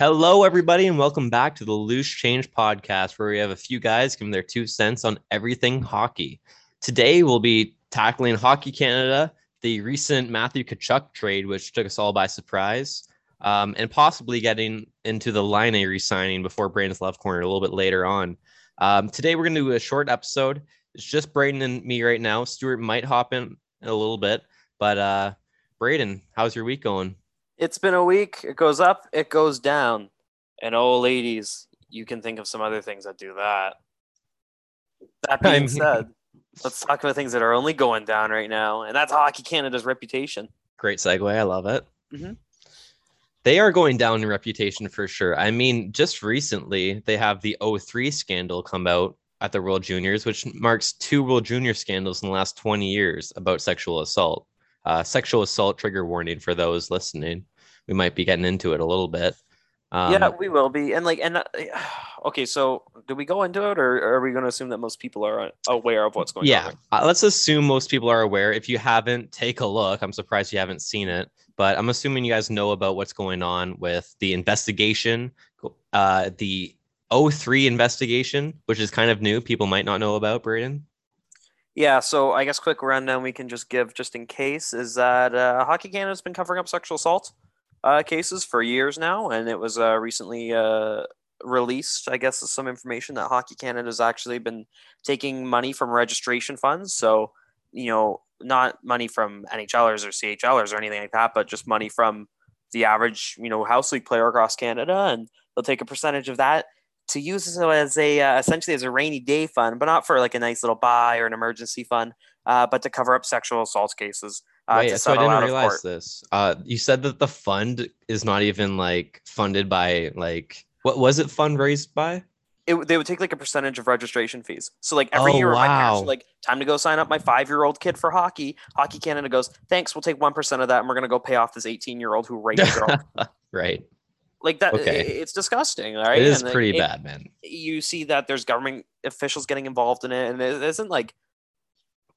Hello, everybody, and welcome back to the Loose Change podcast, where we have a few guys giving their two cents on everything hockey. Today, we'll be tackling Hockey Canada, the recent Matthew Tkachuk trade, which took us all by surprise, um, and possibly getting into the Laine re-signing before Braden's left corner a little bit later on. Um, today, we're going to do a short episode. It's just Braden and me right now. Stuart might hop in a little bit, but uh, Braden, how's your week going? It's been a week. It goes up, it goes down. And oh, ladies, you can think of some other things that do that. That being I mean- said, let's talk about things that are only going down right now, and that's Hockey Canada's reputation. Great segue. I love it. Mhm. They are going down in reputation for sure. I mean, just recently, they have the 03 scandal come out at the World Juniors, which marks two World Junior scandals in the last 20 years about sexual assault. Uh, sexual assault trigger warning for those listening. We might be getting into it a little bit. Um, yeah, we will be. And like, and uh, okay, so do we go into it, or are we going to assume that most people are aware of what's going yeah. on? Uh, let's assume most people are aware. If you haven't, take a look. I'm surprised you haven't seen it, but I'm assuming you guys know about what's going on with the investigation, uh, the 03 investigation, which is kind of new. People might not know about, Braden. Yeah, so I guess quick rundown we can just give just in case is that uh, Hockey Canada's been covering up sexual assault uh, cases for years now, and it was uh, recently uh, released, I guess, some information that Hockey Canada has actually been taking money from registration funds. So, you know, not money from NHLers or CHLers or anything like that, but just money from the average, you know, house league player across Canada, and they'll take a percentage of that to use it as a uh, essentially as a rainy day fund, but not for like a nice little buy or an emergency fund, uh, but to cover up sexual assault cases. Uh, Wait, so I didn't realize this. Uh, you said that the fund is not even like funded by like what was it fundraised by? It, they would take like a percentage of registration fees. So like every Oh, year, my parents are like, time to go sign up my five year old kid for hockey. Hockey Canada goes, thanks, we'll take one percent of that, and we're gonna go pay off this eighteen year old who raped a girl. right. Like that, Okay. it's disgusting. All right, It is And, pretty it- bad, man. you see that there's government officials getting involved in it, and it isn't like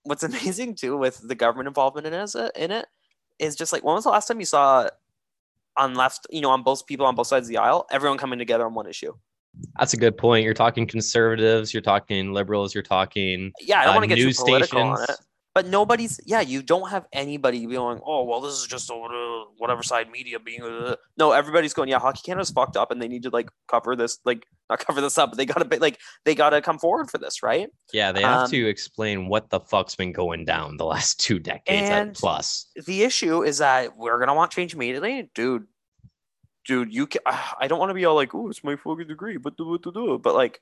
what's amazing too with the government involvement in it, in it is just like when was the last time you saw on left, you know, on both people on both sides of the aisle, everyone coming together on one issue. That's a good point. You're talking conservatives, you're talking liberals, you're talking Yeah, I don't Uh, want to get too news political on it, stations. But nobody's. Yeah, you don't have anybody going, oh well, this is just a, whatever side media being. uh." No, everybody's going, yeah, Hockey Canada's fucked up, and they need to like cover this, like not cover this up, but they gotta be like they gotta come forward for this, right? Yeah, they have Um, to explain what the fuck's been going down the last two decades And- plus. the issue is that we're gonna want change immediately, dude. Dude, you can. I don't want to be all like, "Oh, it's my fucking degree," but do do do. But like,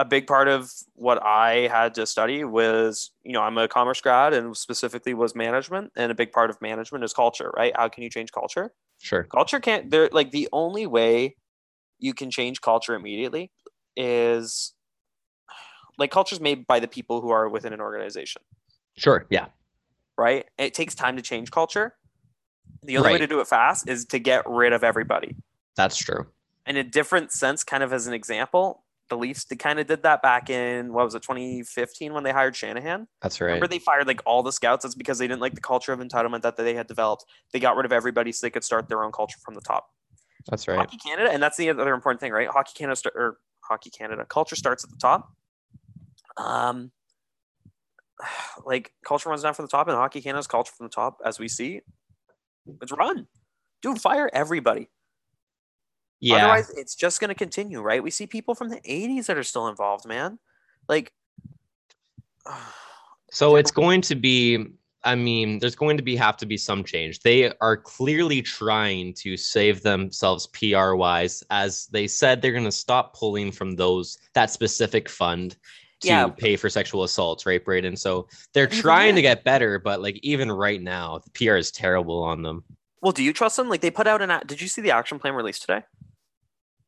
a big part of what I had to study was, you know, I'm a commerce grad, and specifically was management, and a big part of management is culture, right? How can you change culture? Sure. Culture can't. They're like the only way you can change culture immediately is like culture's made by the people who are within an organization Sure. Yeah. right? It takes time to change culture. The only way to do it fast is to get rid of everybody. That's true. In a different sense, kind of as an example, the Leafs they kind of did that back in what was it, 2015 when they hired Shanahan. That's right. Remember they fired like all the scouts. That's because they didn't like the culture of entitlement that they had developed. They got rid of everybody so they could start their own culture from the top. That's right. Hockey Canada, and that's the other important thing, right? Hockey Canada st- or Hockey Canada culture starts at the top. Um, like culture runs down from the top, and Hockey Canada's culture from the top, as we see, it's run. Dude, fire everybody. Yeah. Otherwise, it's just going to continue, right? We see people from the '80s that are still involved, man. Like, So it's going to be, I mean, there's going to be have to be some change. They are clearly trying to save themselves PR wise, as they said they're going to stop pulling from those that specific fund to Yeah. pay for sexual assaults, right, Braden? So they're trying to get better, but like even right now, the PR is terrible on them. well, do you trust them? Like, they put out an. Did you see the action plan released today?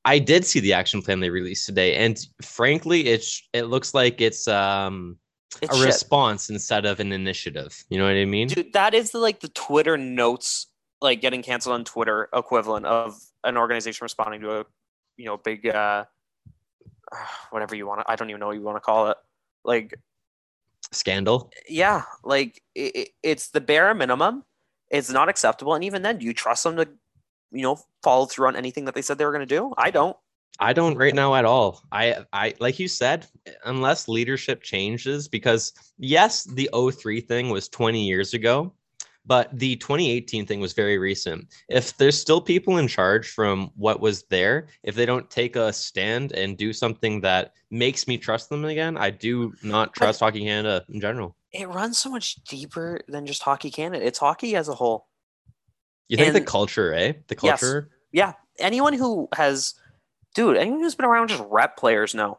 I did see the action plan they released today, and frankly, it's it looks like it's um It's a shit. response instead of an initiative. You know what I mean? Dude, that is the like the Twitter notes like getting canceled on Twitter equivalent of an organization responding to a you know big uh whatever you want to I don't even know what you want to call it. Like Scandal. yeah, like it, it- it's the bare minimum. It's not acceptable and even then do you trust them to you know, follow through on anything that they said they were going to do? I don't. I don't right now at all. I I like you said, unless leadership changes, because yes, the 03 thing was 20 years ago, but the 2018 thing was very recent. If there's still people in charge from what was there, if they don't take a stand and do something that makes me trust them again, I do not trust Hockey Canada in general. It runs so much deeper than just Hockey Canada. It's hockey as a whole. You think and, the culture, eh? The culture? Yes. Yeah. Anyone who has dude, anyone who's been around just rep players know.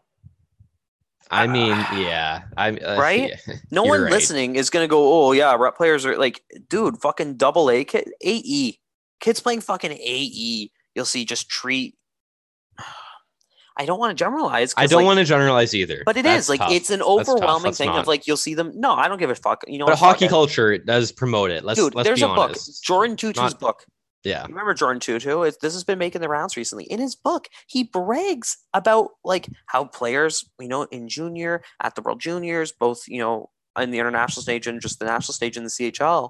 I mean, yeah, I'm uh, right. Yeah, no one right. listening is gonna go, "Oh yeah, rep players are like, dude, fucking double A kid, AE kids playing fucking AE." You'll see just treat. I don't want to generalize. I don't like, want to generalize either. But it That's is like tough. it's an overwhelming thing not. of like you'll see them. No, I don't give a fuck. You know, but hockey culture does promote it. Let's dude. Let's there's a honest. book, Jordan Tootoo's not, book. Yeah. Remember Jordan Tootoo? This has been making the rounds recently. In his book, he brags about like how players, you know, in junior, at the World Juniors, both, you know, in the international stage and just the national stage in the CHL,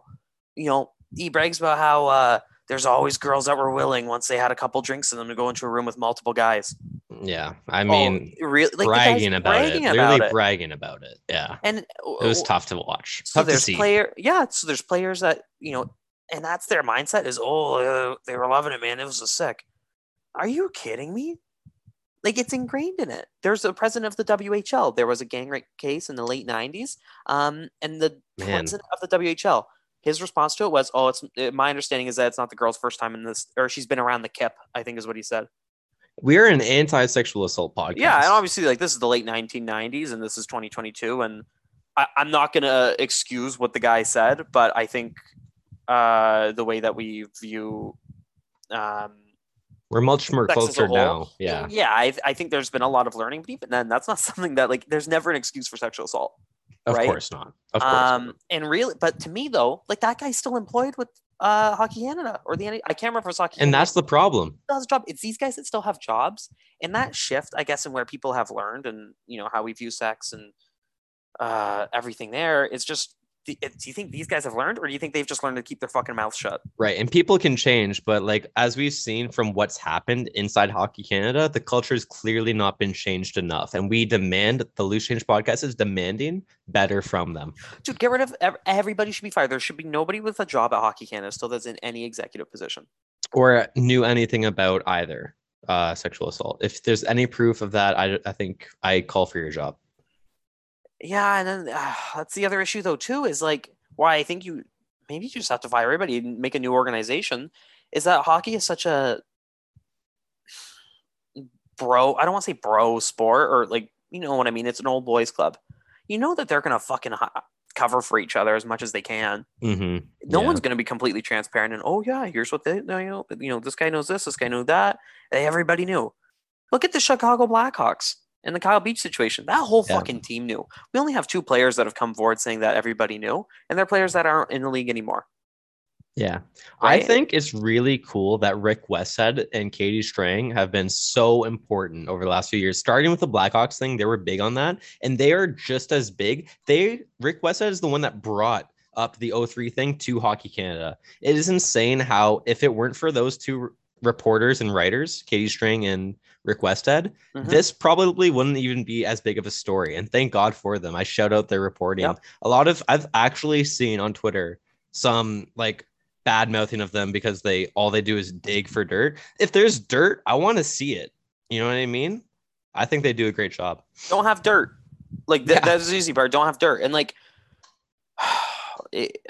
you know, he brags about how uh, there's always girls that were willing once they had a couple drinks in them to go into a room with multiple guys. Yeah, I mean, oh, really, like bragging about bragging it, about it. bragging about it. Yeah, and it was tough to watch. So tough there's player, yeah. So there's players that you know and that's their mindset is oh uh, they were loving it man it was a sick are you kidding me like it's ingrained in it there's a president of the whl there was a gang rape case in the late 90s um, and the man. president of the whl his response to it was oh it's uh, my understanding is that it's not the girl's first time in this or she's been around the kip i think is what he said we're an anti-sexual assault podcast yeah and obviously like this is the late 1990s and this is 2022 and I, i'm not going to excuse what the guy said but i think uh, the way that we view. Um, We're much more closer now. Yeah. Yeah. I, I think there's been a lot of learning, but even then, that's not something that, like, there's never an excuse for sexual assault. Of right? course not. Of course. Um, not. and really, but to me though, like that guy's still employed with uh Hockey Canada or the I can't remember if it's Hockey. And Canada. that's the problem. Does job. It's these guys that still have jobs, and that shift, I guess, in where people have learned and you know how we view sex and uh everything there is just do you think these guys have learned or do you think they've just learned to keep their fucking mouth shut? Right and people can change but like as we've seen from what's happened inside hockey canada the culture has clearly not been changed enough and we demand the loose change podcast is demanding better from them. Dude get rid of everybody should be fired. There should be nobody with a job at hockey canada still that's in any executive position. Or knew anything about either uh, sexual assault. If there's any proof of that I, I think i call for your job yeah, and then uh, that's the other issue though too is like why I think you maybe you just have to fire everybody and make a new organization. Is that hockey is such a bro? I don't want to say bro sport or like you know what I mean. It's an old boys club. You know that they're gonna fucking cover for each other as much as they can. Mm-hmm. No yeah. one's gonna be completely transparent and oh yeah, here's what they you know you know this guy knows this, this guy knew that. Everybody knew. Look at the Chicago Blackhawks and the Kyle Beach situation. That whole yeah. fucking team knew. We only have two players that have come forward saying that everybody knew, and they're players that aren't in the league anymore. Yeah. Right? I think it's really cool that Rick Westhead and Katie Strang have been so important over the last few years. Starting with the Blackhawks thing, they were big on that, and they are just as big. They Rick Westhead is the one that brought up the 03 thing to Hockey Canada. It is insane how if it weren't for those two reporters and writers, Katie Strang and Rick Westhead, mm-hmm. this probably wouldn't even be as big of a story. And thank God for them. I shout out their reporting. Yep. A lot of I've actually seen on Twitter some like bad mouthing of them because they all they do is dig for dirt. If there's dirt, I want to see it. You know what I mean? I think they do a great job. Don't have dirt. Like th- yeah. that's the easy part. Don't have dirt. And like it,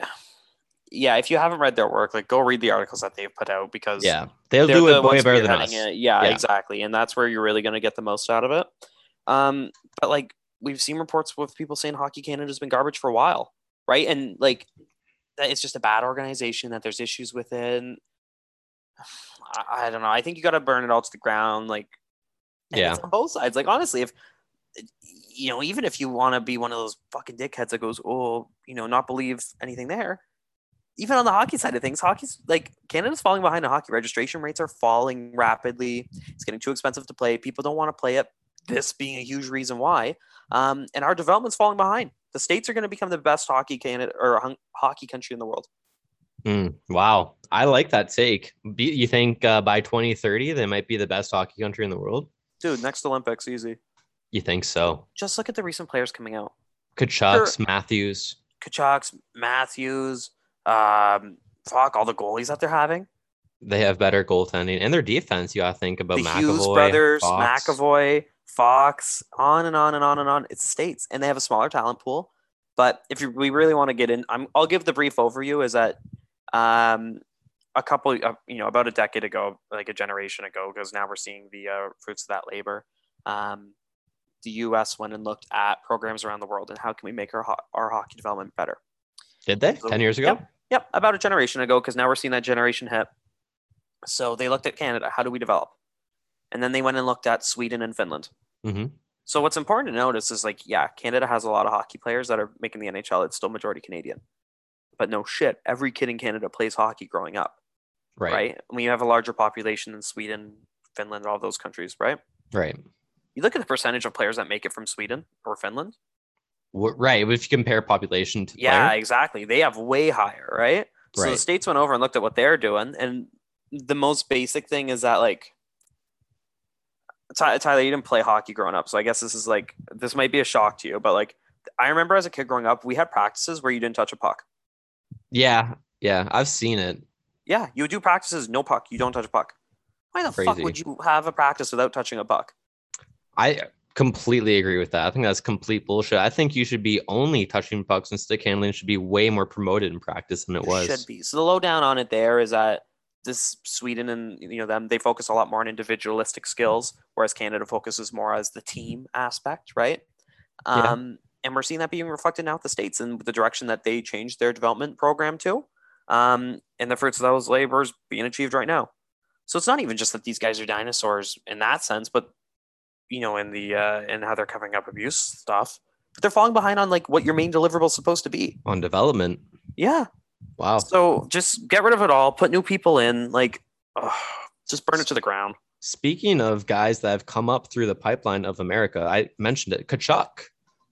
yeah, if you haven't read their work, like go read the articles that they've put out because yeah, they'll do it way better than us. Yeah, yeah, exactly, and that's where you're really going to get the most out of it. Um, but like we've seen reports with people saying Hockey Canada has been garbage for a while, right? And like that it's just a bad organization that there's issues within. I, I don't know. I think you got to burn it all to the ground. Like, yeah, on both sides. Like honestly, if you know, even if you want to be one of those fucking dickheads that goes, oh, you know, not believe anything there even on the hockey side of things, hockey's like Canada's falling behind in hockey. Registration rates are falling rapidly. It's getting too expensive to play. People don't want to play it. This being a huge reason why. Um, and our development's falling behind. The states are going to become the best hockey Canada or hockey country in the world. Mm, wow. I like that take. You think uh, by 2030 they might be the best hockey country in the world? Dude, next Olympics, easy. You think so? Just look at the recent players coming out. Tkachuks, Matthews. Tkachuks, Matthews, um, fuck, all the goalies that they're having. They have better goaltending and their defense. You gotta think about the McAvoy, Hughes brothers, Fox. McAvoy, Fox, on and on and on and on. It's the states, and they have a smaller talent pool. But if you, we really want to get in, I'm, I'll give the brief overview. Is that um, a couple, uh, you know, about a decade ago, like a generation ago, because now we're seeing the uh, fruits of that labor. Um, the U.S. went and looked at programs around the world and how can we make our ho- our hockey development better. Did they? So- 10 years ago? Yep, yep, about a generation ago, because now we're seeing that generation hit. So they looked at Canada. How do we develop? And then they went and looked at Sweden and Finland. hmm So what's important to notice is like, yeah, Canada has a lot of hockey players that are making the NHL. It's still majority Canadian. But no shit, every kid in Canada plays hockey growing up, Right. right? When you have a larger population than Sweden, Finland, all those countries, right? Right. You look at the percentage of players that make it from Sweden or Finland. Right. If you compare population to Yeah, player, exactly. They have way higher, right? So the states went over and looked at what they're doing, and the most basic thing is that like Ty- Tyler, you didn't play hockey growing up, so I guess this is like this might be a shock to you, but like I remember as a kid growing up, we had practices where you didn't touch a puck. yeah, yeah, I've seen it. Yeah, you do practices, no puck, you don't touch a puck. Why the fuck would you have a practice without touching a puck? I completely agree with that. I think that's complete bullshit. I think you should be only touching pucks and stick handling should be way more promoted in practice than it was. Should be. So the lowdown on it there is that this Sweden and you know them they focus a lot more on individualistic skills, whereas Canada focuses more as the team aspect, right? Yeah. Um, and we're seeing that being reflected now at the states and the direction that they changed their development program to, um, and the fruits of those labors being achieved right now. So it's not even just that these guys are dinosaurs in that sense, but you know, in the uh, in how they're covering up abuse stuff. But they're falling behind on like what your main deliverable is supposed to be. On development. Yeah. Wow. So just get rid of it all, put new people in, like, ugh, just burn it to the ground. Speaking of guys that have come up through the pipeline of America, I mentioned it. Tkachuk.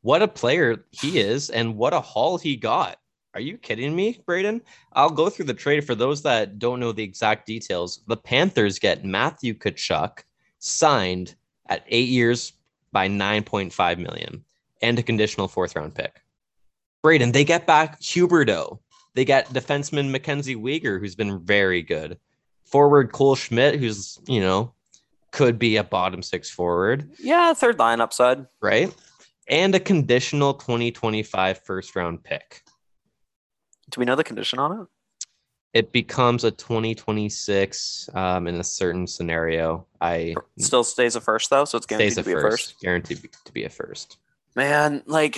What a player he is, and what a haul he got. Are you kidding me, Braden? I'll go through the trade for those that don't know the exact details. The Panthers get Matthew Tkachuk signed at eight years by 9.5 million and a conditional fourth round pick. Braden, they get back Huberdeau. They get defenseman Mackenzie Weegar, who's been very good. Forward Cole Schwindt, who's, you know, could be a bottom six forward, Yeah, third line upside. right? And a conditional 2025 first round pick. Do we know the condition on it? It becomes a 2026 um, in a certain scenario. I Still stays a first though, so it's guaranteed to be a first, first. guaranteed to be a first. Man, like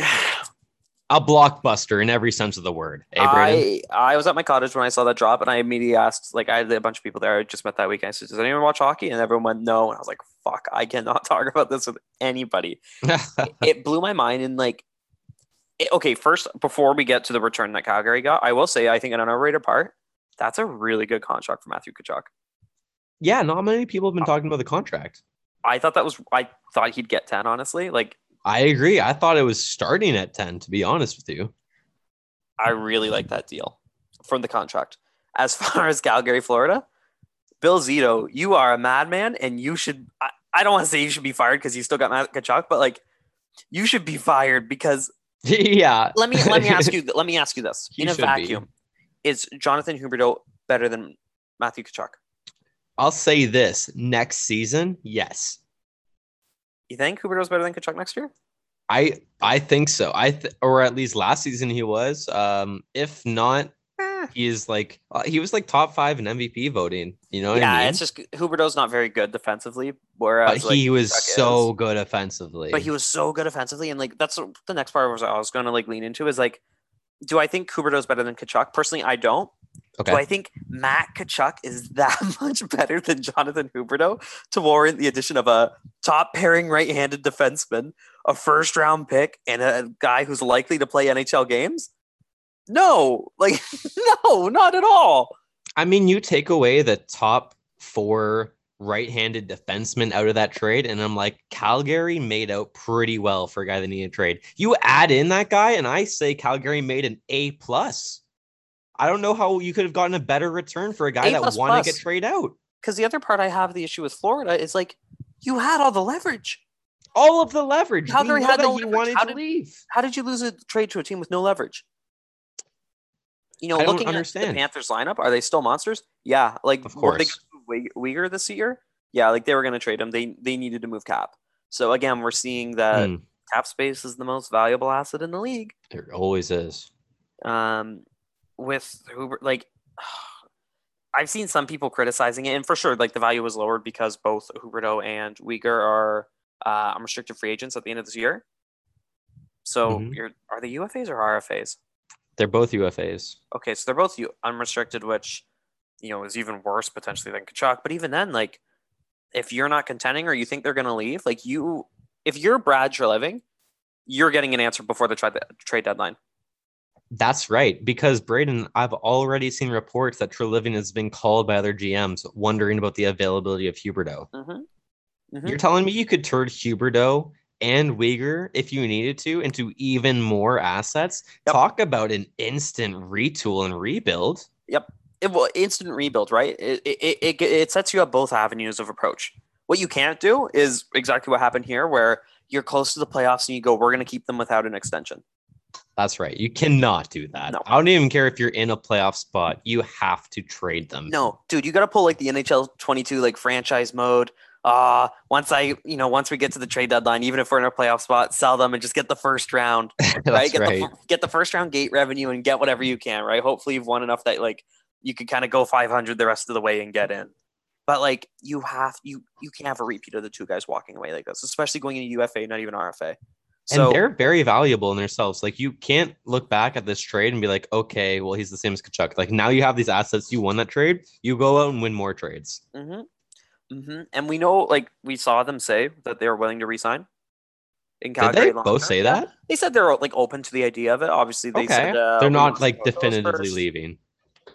A blockbuster in every sense of the word. Eh, Braden? I I was at my cottage when I saw that drop, and I immediately asked, like, I had a bunch of people there I just met that weekend. I said, "Does anyone watch hockey?" And everyone went, "No." And I was like, "Fuck, I cannot talk about this with anybody." it blew my mind and like okay first before we get to the return that calgary got i will say i think an underrated part that's a really good contract for matthew Tkachuk. yeah, not many people have been uh, talking about the contract. i thought that was i thought he'd get 10 honestly like I agree. I thought it was starting at 10, to be honest with you. i really like that deal from the contract as far as calgary florida bill zito you are a madman and you should i, I don't want to say you should be fired because you still got Matt Tkachuk, but like you should be fired because yeah. let me let me ask you let me ask you this in a vacuum is jonathan huberdeau better than matthew Tkachuk? I'll say this next season, yes. You think Huberdeau's better than Tkachuk next year? I I think so. I th- or at least last season he was. Um, if not, Eh. he is like uh, he was like top five in MVP voting. You know what yeah, I mean? it's just Huberdeau's not very good defensively, but whereas like, he was Tkachuk so is. good offensively. But he was so good offensively, and like that's the next part was I was going to like lean into is like, do I think Huberdeau's better than Tkachuk? Personally, I don't. okay. Do I think Matt Tkachuk is that much better than Jonathan Huberdeau to warrant the addition of a top pairing right-handed defenseman, a first round pick, and a guy who's likely to play NHL games? No, like no, not at all. I mean, you take away the top four right-handed defensemen out of that trade, and I'm like, Calgary made out pretty well for a guy that needed a trade. You add in that guy, and I say Calgary made an A plus. I don't know how you could have gotten a better return for a guy A that wanted to get trade out. Because the other part I have the issue with Florida is like you had all the leverage. All of the leverage. Calgary had no he leverage. wanted How to did- leave. How did you lose a trade to a team with no leverage? You know, I looking at the. Panthers lineup, are they still monsters? Yeah, like Of course. they course. gonna move Wei- Weegar this year? Yeah, like they were going to trade him. They they needed to move cap. So again, we're seeing that Hmm, cap space is the most valuable asset in the league. it always is. Um, with Huber, like I've seen some people criticizing it, and for sure, like the value was lowered because both Huberdeau and Weegar are uh, unrestricted free agents at the end of this year. So Mhm. you're are they UFAs or RFAs? They're both UFAs. Okay, so they're both unrestricted, which you know is even worse potentially than Tkachuk. But even then, like if you're not contending or you think they're going to leave, like you, if you're Brad Treliving, you're getting an answer before the trade trade deadline. That's right. Because Braden, I've already seen reports that Treliving has been called by other GMs wondering about the availability of Huberdeau. Mm-hmm. Mhm. You're telling me you could turn Huberdeau and Weegar if you needed to into even more assets? Yep. Talk about an instant retool and rebuild. It, well, instant rebuild, right? It, it, it, it sets you up both avenues of approach. What you can't do is exactly what happened here, where you're close to the playoffs and you go, we're going to keep them without an extension. That's right. You cannot do that. No. I don't even care if you're in a playoff spot. You have to trade them. No, dude, you got to pull like the NHL 22 like franchise mode. Uh, once I, you know, once we get to the trade deadline, even if we're in a playoff spot, sell them and just get the first round, right? Get right. the get the first round gate revenue and get whatever you can, right? Hopefully you've won enough that like you could kind of go 500 the rest of the way and get in. But like you have you you can't have a repeat of the two guys walking away like this, especially going into UFA, not even RFA. So and they're very valuable in themselves. Like you can't look back at this trade and be like, okay, well he's the same as Tkachuk. Like now you have these assets. You won that trade. You go out and win more trades. hmm hmm And we know, like, we saw them say that they were willing to resign. In Did they both say that? They said they're like open to the idea of it. Obviously, they okay, said uh, they're not like see how it goes definitively leaving.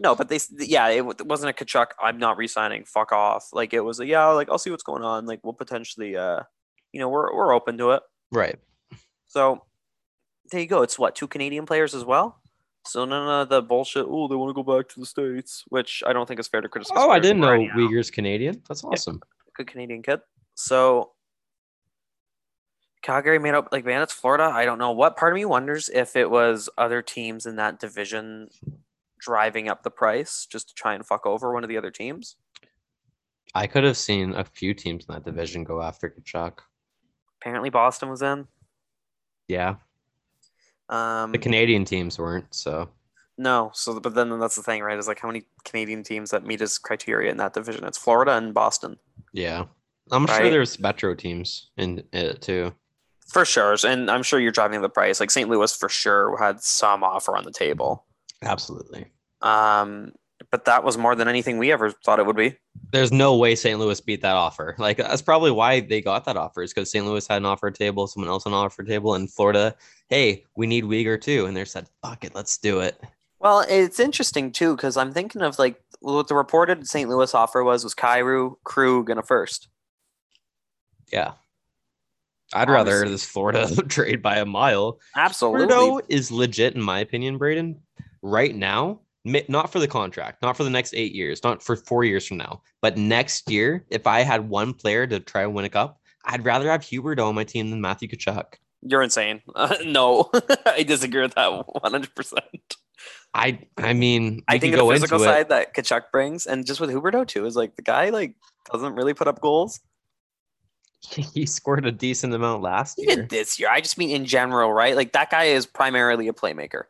No, but they, yeah, it, wasn't a Tkachuk. I'm not resigning. Fuck off. Like it was a yeah. Like I'll see what's going on. Like we'll potentially, uh, you know, we're we're open to it. Right. So there you go. It's what two Canadian players as well. So none of the bullshit. Oh, they want to go back to the states, which I don't think is fair to criticize. Oh, I didn't know anyhow. Weegar's Canadian. That's awesome. good Canadian kid. So Calgary made up like Bandits, Florida. I don't know what part of me wonders if it was other teams in that division driving up the price just to try and fuck over one of the other teams. I could have seen a few teams in that division go after Tkachuk. Apparently, Boston was in. Yeah, Um, the Canadian teams weren't. So no, so but then that's the thing, right? Is like how many Canadian teams that meet his criteria in that division? It's Florida and Boston yeah, I'm Right. sure there's Metro teams in it too. for sure, and I'm sure you're driving the price. Like St. Louis for sure had some offer on the table. Absolutely. Um, but that was more than anything we ever thought it would be. There's no way St. Louis beat that offer. Like that's probably why they got that offer is because St. Louis had an offer table, someone else an offer table, and Florida, hey, we need Weegar too, and they said, fuck it, let's do it. Well, it's interesting too because I'm thinking of like what the reported St. Louis offer was was Kyrou, Krug, and a first. Yeah. I'd rather Obviously. this Florida trade by a mile. Absolutely. Huberdeau is legit in my opinion, Braden. Right now, not for the contract, not for the next eight years, not for four years from now, but next year, if I had one player to try and win a cup, I'd rather have Huberdeau on my team than Matthew Tkachuk. You're insane. Uh, no, I disagree with that 100. percent I I mean, I think the physical into it. side that Tkachuk brings, and just with Huberdeau too, is like the guy like doesn't really put up goals. He scored a decent amount last Even year. this year, I just mean in general, right? Like that guy is primarily a playmaker.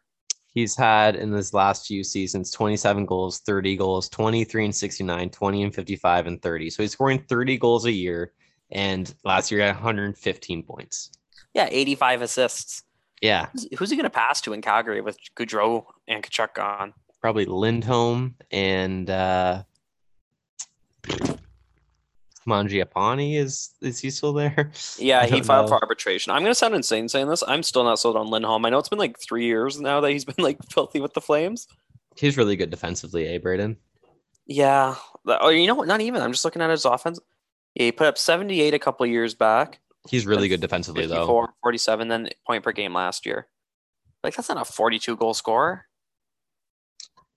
He's had in his last few seasons 27 goals, 30 goals, 23 and 69, 20 and 55 and 30. So he's scoring 30 goals a year. And last year, he had 115 points. Yeah, 85 assists. Yeah, Who's- Who's he going to pass to in Calgary with Gaudreau and Tkachuk gone? probably Lindholm and uh, Mangiapane. Is is he still there? Yeah, he filed know. for arbitration. I'm gonna sound insane saying this. I'm still not sold on Lindholm. I know it's been like three years now that he's been like filthy with the Flames. He's really good defensively, eh, Braden? Yeah. Oh, you know what? Not even. I'm just looking at his offense. Yeah, he put up 78 a couple years back. He's really good defensively, though. 54, 47, then point per game last year. Like that's not a 42 goal scorer.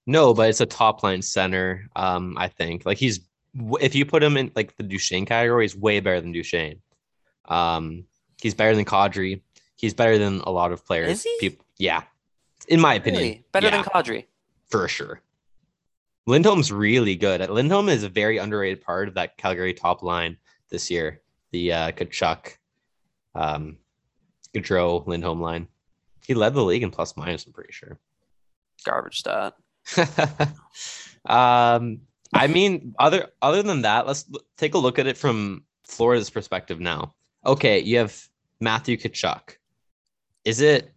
No, but it's a top line center. Um, I think like he's if you put him in like the Duchene category, he's way better than Duchene. Um, he's better than Kadri. He's better than a lot of players. Is he? People, yeah, in my opinion, Really? Better yeah, than Kadri. for sure. Lindholm's really good. Lindholm is a very underrated part of that Calgary top line this year. The uh, Tkachuk, um, Gaudreau, Lindholm line. He led the league in plus minus. I'm pretty sure. Garbage stat. um, I mean, other other than that, let's l- take a look at it from Florida's perspective now. Okay, you have Matthew Tkachuk. Is it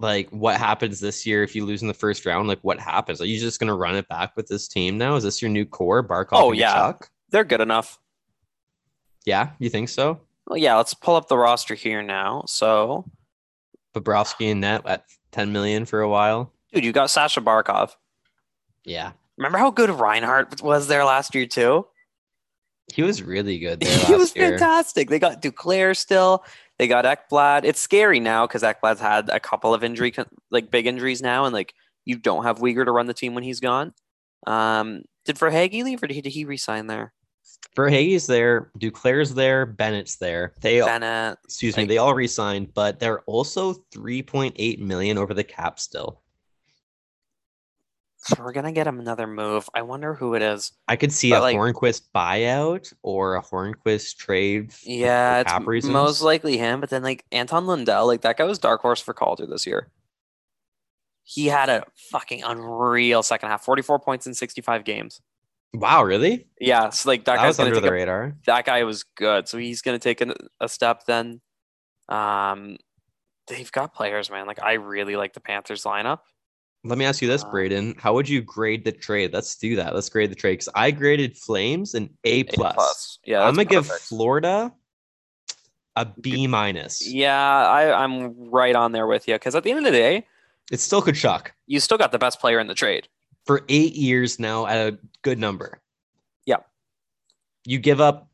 like what happens this year if you lose in the first round? Like what happens? Are you just gonna run it back with this team now? Is this your new core, Barkov? Oh, yeah. Tkachuk? They're good enough. yeah. You think so? Well, yeah, let's pull up the roster here now. So, Bobrovsky and net at ten million for a while. dude, you got Sasha Barkov. Yeah, Remember how good Reinhart was there last year too? he was really good there he was year. fantastic. They got Duclair still. They got Ekblad. It's scary now because Ekblad's had a couple of injury, like big injuries now, and like you don't have Weegar to run the team when he's gone. Um, did Verhaeghe leave or did he, he resign there? Verhaeghe's there, Duclair's there, Bennett's there. They Bennett. excuse me, they all resigned, but they're also 3.8 million over the cap still. So we're gonna get him another move. I wonder who it is. I could see But, a like- Hornqvist buyout or a Hornqvist trade. Yeah, it's reasons. most likely him. But then like Anton Lundell, like that guy was dark horse for Calder this year. He had a fucking unreal second half, 44 points in 65 games. Wow, really? Yeah, so like that, That guy's was under the a radar. that guy was good. So he's going to take an, a step then. Um, they've got players, man. Like I really like the Panthers lineup. Let me ask you this, Uh, Braden. How would you grade the trade? Let's do that. Let's grade the trade because I graded Flames an A plus. Yeah, I'm gonna give. Florida a B minus. Yeah, I, I'm right on there with you because at the end of the day, it still could shock. you still got the best player in the trade. for eight years now at a good number. Yeah. You give up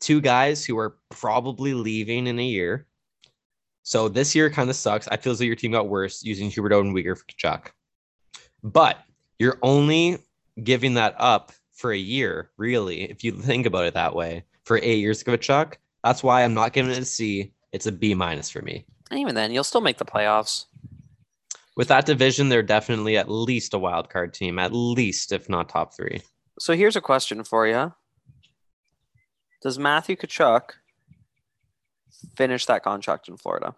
two guys who are probably leaving in a year. So this year kind of sucks. I feel as though your team got worse using Huberdeau and Weegar for Tkachuk. But you're only giving that up for a year, really, if you think about it that way, for eight years of Tkachuk. That's why I'm not giving it a C. It's a B minus for me. And even then, you'll still make the playoffs. With that division, they're definitely at least a wild card team, at least if not top three. So here's a question for you: Does Matthew Tkachuk finish that contract in Florida?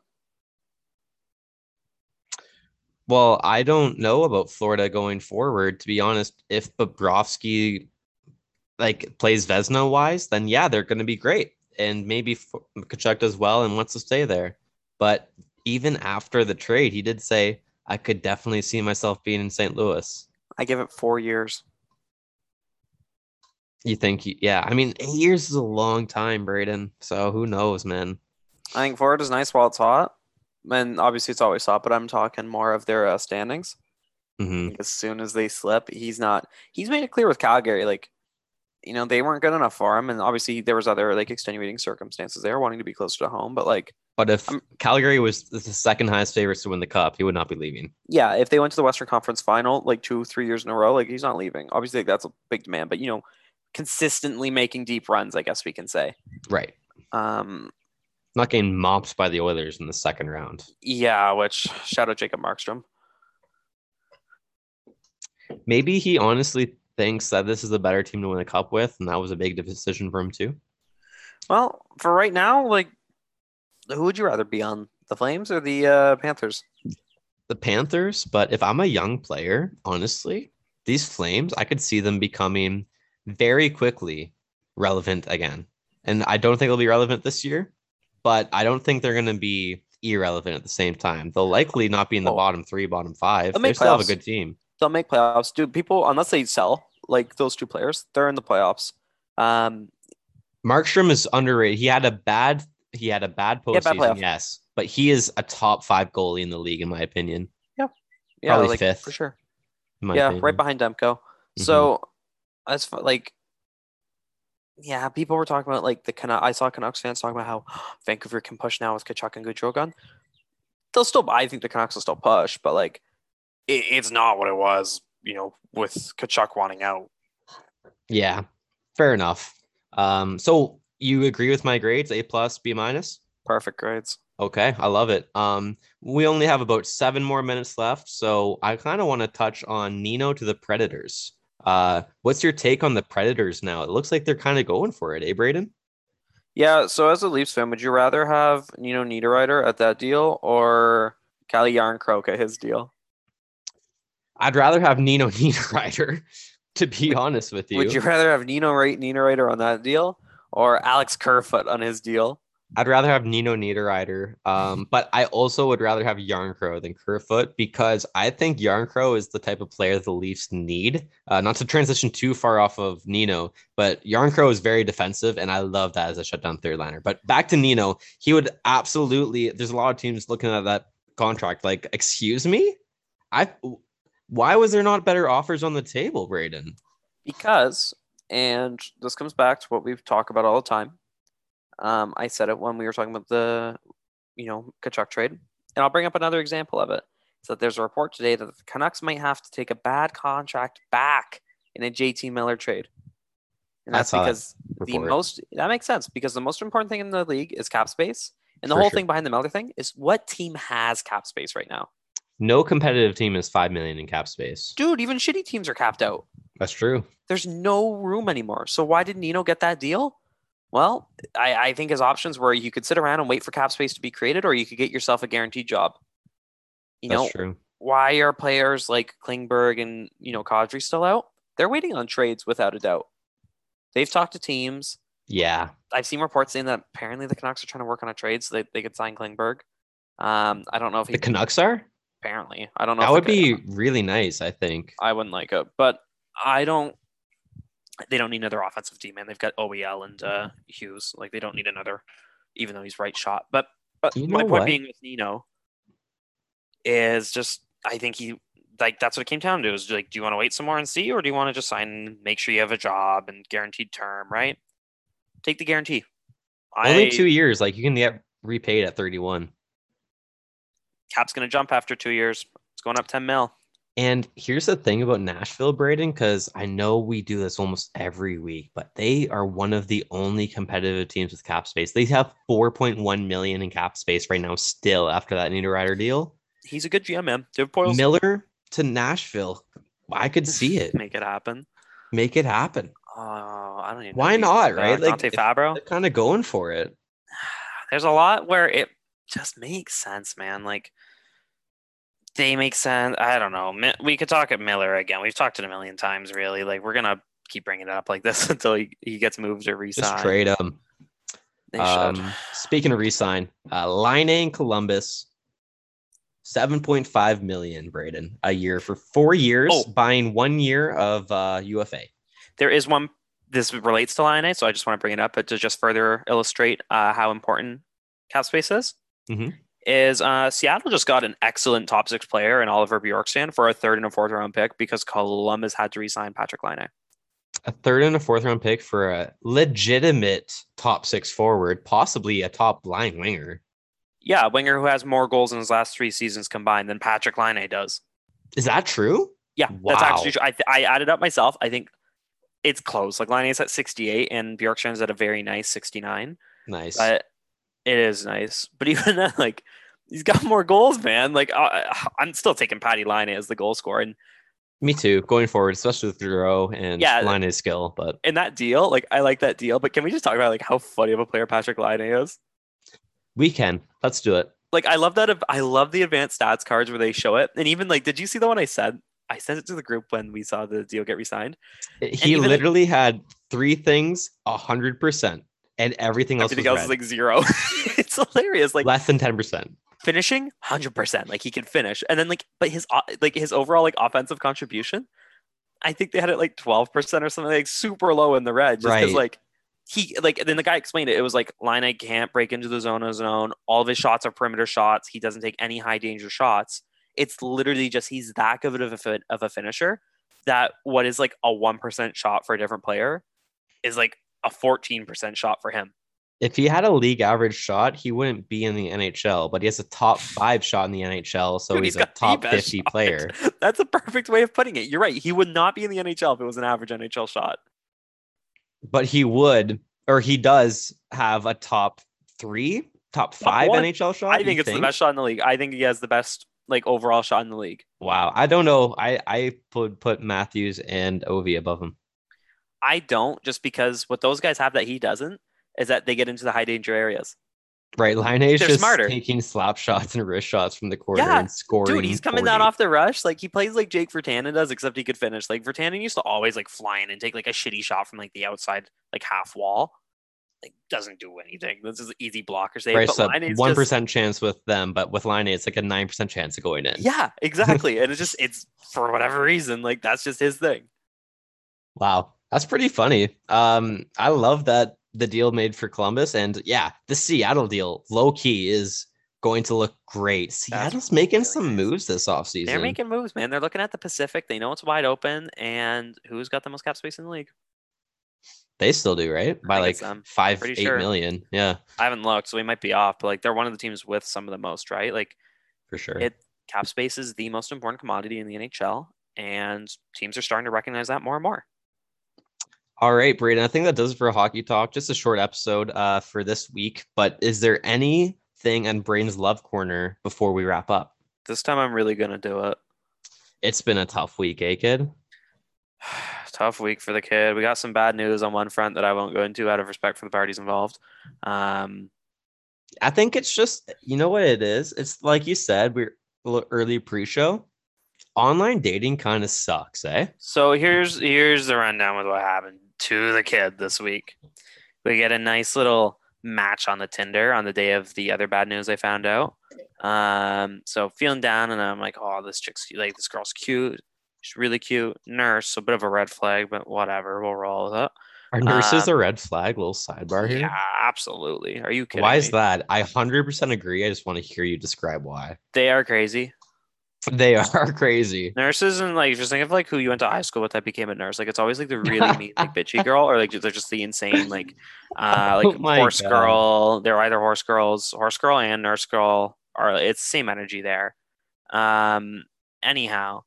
Well, I don't know about Florida going forward. To be honest, if Bobrovsky like plays Vezina wise, then yeah, they're going to be great, and maybe Tkachuk does well and wants to stay there. But even after the trade, he did say, "I could definitely see myself being in St. Louis." I give it four years. You think? he- Yeah, I mean, eight years is a long time, Braden. So who knows, man? I think Florida's nice while it's hot, and obviously it's always hot. But I'm talking more of their uh, standings. hmm As soon as they slip, he's not. He's made it clear with Calgary, like, you know, they weren't good enough for him, and obviously there was other like extenuating circumstances there, wanting to be closer to home. But like, But if I'm- Calgary was the second highest favorites to win the cup, he would not be leaving. yeah, if they went to the Western Conference Final like two, three years in a row, like he's not leaving. Obviously, like, that's a big demand, but you know, consistently making deep runs, I guess we can say. Right. Um, Not getting mopped by the Oilers in the second round. yeah, which shout out Jacob Markstrom. Maybe he honestly thinks that this is a better team to win a cup with, and that was a big decision for him too. Well, for right now, like, who would you rather be on, the Flames or the uh, Panthers? The Panthers, but if I'm a young player, honestly, these Flames, I could see them becoming very quickly relevant again. And I don't think they'll be relevant this year, but I don't think they're going to be irrelevant at the same time. They'll likely not be in the Oh. bottom three, bottom five. They'll They still have a good team. They'll make playoffs, dude. People, unless they sell like those two players, they're in the playoffs. Um, Markstrom is underrated. He had a bad he had a bad had bad postseason, yes, but he is a top five goalie in the league, in my opinion. yeah, Probably like, fifth, for sure. Yeah, opinion. right behind Demko. Mhm. So as far, like, yeah, people were talking about like the Canucks. I saw Canucks fans talking about how Vancouver can push now with Tkachuk and gone. They'll still, I think the Canucks will still push, but like, it, it's not what it was you know, with Tkachuk wanting out. Yeah, fair enough. Um, so you agree with my grades? A plus, B minus. Perfect grades. Okay, I love it. Um, we only have about seven more minutes left, so I kind of want to touch on Nino to the Predators. Uh, what's your take on the Predators now? It looks like they're kind of going for it, eh, Braden? Yeah. So as a Leafs fan, would you rather have Nino Niederreiter at that deal or Calle Järnkrok at his deal? I'd rather have Nino Niederreiter, to be honest with you. Would you rather have Nino Niederreiter on that deal or Alex Kerfoot on his deal? I'd rather have Nino Niederreiter, um, but I also would rather have Järnkrok than Kerfoot because I think Järnkrok is the type of player the Leafs need. Uh, not to transition too far off of Nino, but Järnkrok is very defensive, and I love that as a shutdown third liner. But back to Nino, he would absolutely. There's a lot of teams looking at that contract like, excuse me, I. Why was there not better offers on the table, Braden? Because, and this comes back to what we've talked about all the time um, I said it when we were talking about the, you know, Tkachuk trade, and I'll bring up another example of it. So there's a report today that the Canucks might have to take a bad contract back in a JT Miller trade, and that's because that the most that makes sense because the most important thing in the league is cap space, and the For whole sure. thing behind the Miller thing is what team has cap space right now. No competitive team is five million in cap space, dude. Even shitty teams are capped out. That's true. There's no room anymore. So why did Nino get that deal? Well, I, I think his options were you could sit around and wait for cap space to be created, or you could get yourself a guaranteed job. You That's know, true. why are players like Klingberg and you know Kadri still out? They're waiting on trades without a doubt. They've talked to teams. Yeah, I've seen reports saying that apparently the Canucks are trying to work on a trade so they, they could sign Klingberg. Um, I don't know if the Canucks are. Apparently, I don't know. That would be really nice. I think I wouldn't like it, but I don't they don't need another offensive D man. They've got OEL and uh, Hughes. Like they don't need another, even though he's right shot. But but you my point what? being with Nino is just I think he like that's what it came down to is like, do you want to wait some more and see, or do you want to just sign, make sure you have a job and guaranteed term, right? Take the guarantee. Only I, two years, like you can get repaid at 31. Cap's gonna jump after two years. It's going up 10 mil. And here's the thing about Nashville, Braden, because I know we do this almost every week, but they are one of the only competitive teams with cap space. They have 4.1 million in cap space right now, still after that Niederreiter deal. He's a good GM, man. Miller to Nashville. I could see it. Make it happen. Make it happen. Oh, I don't even. Why not? Right? Like Dante Fabbro. They're kind of going for it. There's a lot where it just makes sense, man. Like they make sense. I don't know. We could talk at Miller again. We've talked it a million times, really. Like we're gonna keep bringing it up like this until he, he gets moved or resign. Just trade him. They um. Speaking of resign, uh, in Columbus, seven point five million, Braden, a year for four years, oh. buying one year of uh, UFA. There is one. This relates to Laine, so I just want to bring it up, but to just further illustrate uh, how important cap space is. Mm-hmm is uh, Seattle just got an excellent top six player in Oliver Bjorkstrand for a third and a fourth round pick because Columbus had to resign Patrick Laine. A third and a fourth round pick for a legitimate top six forward, possibly a top line winger. Yeah, winger who has more goals in his last three seasons combined than Patrick Laine does. Is that true? Yeah, wow. that's actually true. I, I added up myself. I think it's close. Like Laine is at 68 and Bjorkstrand's at a very nice 69. Nice. But it is nice, but even then, like he's got more goals, man. Like uh, I'm still taking Patty Laine as the goal scorer, and me too. Going forward, especially with Giroux and yeah, Laine's skill, but in that deal, like I like that deal. But can we just talk about like how funny of a player Patrick Laine is? We can. Let's do it. Like I love that. I love the advanced stats cards where they show it, and even like, did you see the one I said? I sent it to the group when we saw the deal get resigned. He literally had three things a hundred percent and everything else everything else is like zero. it's hilarious. Like less than ten percent. Finishing, hundred percent. Like he can finish, and then like, but his uh, like his overall like offensive contribution, I think they had it like twelve percent or something, like super low in the red, just because right. like he like then the guy explained it. It was like line I can't break into the zone of zone. All of his shots are perimeter shots. He doesn't take any high danger shots. It's literally just he's that good of a of a finisher that what is like a one percent shot for a different player is like a 14% shot for him. if he had a league average shot, he wouldn't be in the NHL, but he has a top five shot in the NHL, so Dude, he's, he's a top best 50 shot. player. That's a perfect way of putting it. You're right. He would not be in the NHL if it was an average NHL shot. But he would, or he does have a top three, top five one. NHL shot. I think it's the best shot in the league. I think he has the best like overall shot in the league. Wow. I don't know. I, I would put Matthews and Ovi above him. I don't just because what those guys have that he doesn't is that they get into the high danger areas. Right. Laine is They're just smarter. taking slap shots and wrist shots from the corner Yeah, and scoring. Dude, he's coming 40. down off the rush. Like he plays like Jake Virtanen does, except he could finish. Like Virtanen used to always like fly in and take like a shitty shot from like the outside, like half wall. Like doesn't do anything. This is easy blocker save. Right. but So one just- chance with them, but with Laine, it's like a nine percent chance of going in. Yeah, exactly. and it's just it's for whatever reason, like that's just his thing. Wow. That's pretty funny. Um, I love that the deal made for Columbus, and yeah, the Seattle deal, low key, is going to look great. Seattle's making some moves this offseason. They're making moves, man. They're looking at the Pacific. They know it's wide open, and who's got the most cap space in the league? They still do, right? By like it's five, eight sure. million. Yeah, I haven't looked, so we might be off, but like they're one of the teams with some of the most, right? Like for sure. it cap space is the most important commodity in the NHL, and teams are starting to recognize that more and more. All right, Braden. I think that does it for hockey talk. Just a short episode uh, for this week. But is there anything on Braden's love corner before we wrap up? This time I'm really gonna do it. It's been a tough week, eh, kid? Tough week for the kid. We got some bad news on one front that I won't go into out of respect for the parties involved. Um, I think it's just you know what it is. It's like you said, we're a little early pre-show. Online dating kind of sucks, eh? So here's here's the rundown with what happened to the kid this week. We get a nice little match on the Tinder on the day of the other bad news I found out. Um, so feeling down, and I'm like, oh, this chick's cute. like this girl's cute. She's really cute. Nurse, a bit of a red flag, but whatever, we'll roll with it. Are nurses Um, a red flag? Little sidebar here. Yeah, absolutely. Are you kidding? Why is me? that? I hundred percent agree. I just want to hear you describe why. They are crazy. They are crazy. Nurses and like just think of like who you went to high school with that became a nurse. Like it's always like the really mean, like bitchy girl, or like they're just the insane, like uh Oh like my horse God. girl. They're either horse girls, horse girl and nurse girl, or it's same energy there. Um anyhow.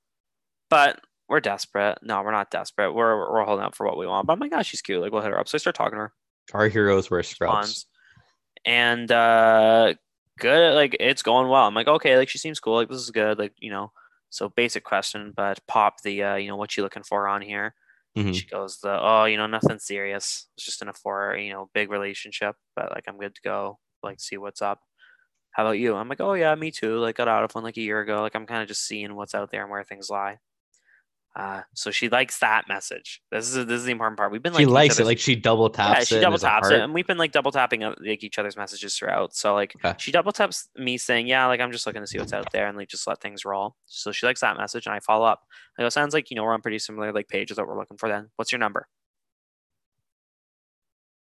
But we're desperate. No, we're not desperate. We're we're holding out for what we want. But oh my gosh, she's cute. Like we'll hit her up. So I start talking to her. Our heroes wear scrubs. And uh good like it's going well. I'm like, okay, like she seems cool, like this is good, like, you know. So basic question, but pop the uh, you know, what you looking for on here. Mhm. She goes, the oh, you know, nothing serious. It's just in a for you know, big relationship, but like I'm good to go, like see what's up. How about you? I'm like, oh yeah, me too. Like got out of one like a year ago. Like I'm kind of just seeing what's out there and where things lie. Uh, so she likes that message. This is this is the important part. We've been like She likes it. Like she double taps yeah, she double taps it, and we've been like double tapping like each other's messages throughout. So like Okay. she double taps me saying, "Yeah, like I'm just looking to see what's out there," and like just let things roll. So she likes that message, and I follow up. I go, "Sounds like you know we're on pretty similar like pages that we're looking for. Then what's your number?"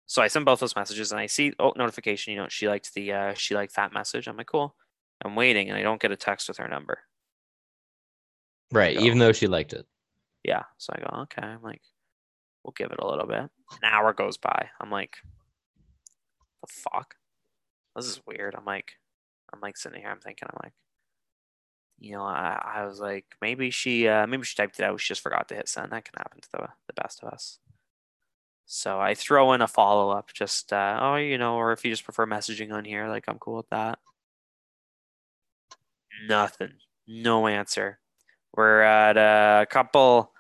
So I send both those messages, and I see oh notification. You know she liked the uh, she liked that message. I'm like, cool. I'm waiting, and I don't get a text with her number. Right. Even though she liked it. Yeah. So I go, okay. I'm like, we'll give it a little bit. An hour goes by. I'm like, the fuck? This is weird. I'm like, I'm like sitting here. I'm thinking, I'm like, you know, I, I was like, maybe she, uh, maybe she typed it out. She just forgot to hit send. That can happen to the the best of us. So I throw in a follow up, just, uh, oh, you know, or if you just prefer messaging on here, like I'm cool with that. Nothing. No answer. We're at a couple.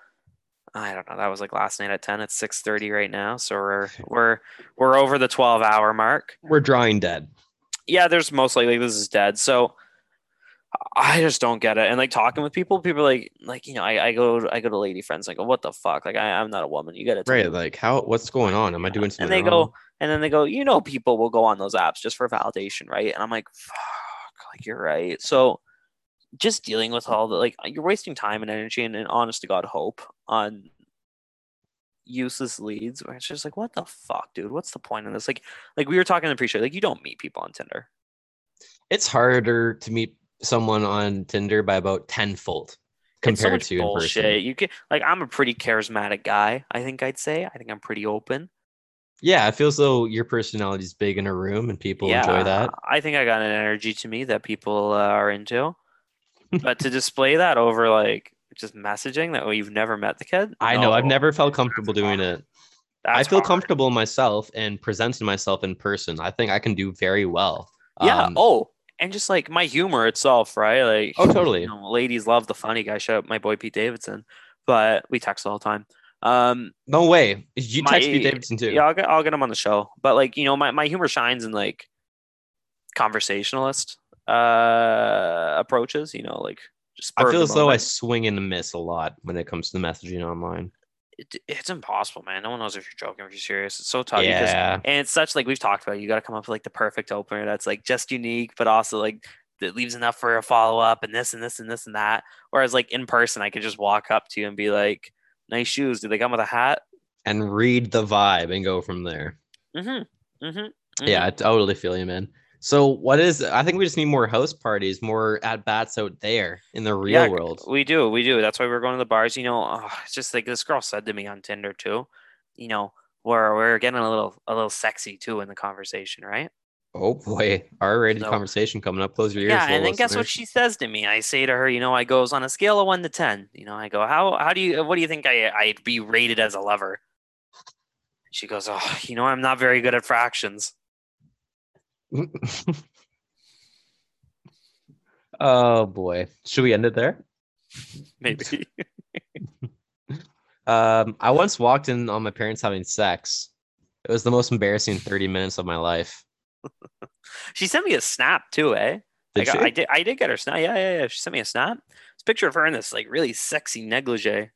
I don't know. That was like last night at ten. It's six thirty right now, so we're we're we're over the twelve hour mark. We're drawing dead. Yeah, there's most likely this is dead. So I just don't get it. And like talking with people, people are like like you know I, I go I go to lady friends. I go, what the fuck? Like I, I'm not a woman. You got to Right. Like how? What's going on? Am I doing something and they wrong? go and then they go you know people will go on those apps just for validation right and i'm like fuck like you're right so just dealing with all the like you're wasting time and energy and, and honest to god hope on useless leads where it's just like what the fuck dude what's the point in this like like we were talking in the pre-show like you don't meet people on tinder It's harder to meet someone on Tinder by about tenfold It's so compared to bullshit person. you can like i'm a pretty charismatic guy i think i'd say i think i'm pretty open Yeah, I feel as though your personality is big in a room and people enjoy that. I think I got an energy to me that people uh, are into. But to display that over like just messaging that you've never met the kid. I know. I've never felt comfortable doing it. I feel hard. comfortable myself and presenting myself in person. I think I can do very well. Yeah. Um, oh, and just like my humor itself, right? Like, Oh, totally. You know, ladies love the funny guy. Shout out my boy Pete Davidson, but we text all the time. Um, no way. You text my- me Davidson too. yeah, I'll get I'll get him on the show. But like, you know, my, my humor shines in like conversationalist uh approaches. You know, like just I feel as though I swing and miss a lot when it comes to the messaging online. It, it's impossible, man. No one knows if you're joking or if you're serious. It's so tough because Yeah. and it's such like we've talked about. You got to come up with like the perfect opener that's like just unique, but also like that leaves enough for a follow up and this and this and this and that. Whereas like in person, I could just walk up to you and be like, "Nice shoes. Do they come with a hat?" And read the vibe and go from there. Mm-hmm. Mm-hmm. Yeah, I totally feel you, man. So what is I think we just need more house parties, more at bats out there in the real Yeah, world. We do, we do. That's why we're going to the bars. You know, oh, it's just like this girl said to me on Tinder too. You know, we're we're getting a little a little sexy too in the conversation, right? Oh boy, R-rated So- conversation coming up. Close your ears. yeah, and then guess what she says to me? I say to her, you know, I goes on a scale of one to ten. You know, I go, how how do you what do you think I I'd be rated as a lover? She goes, oh, you know, I'm not very good at fractions. oh boy, should we end it there? Maybe. Um, I once walked in on my parents having sex. It was the most embarrassing 30 minutes of my life. she sent me a snap too, eh? Did I, got? I did. I did get her snap. Yeah, yeah, yeah. She sent me a snap. It's a picture of her in this like really sexy negligee.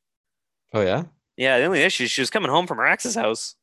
Oh yeah. Yeah, the only issue is she was coming home from her ex's house.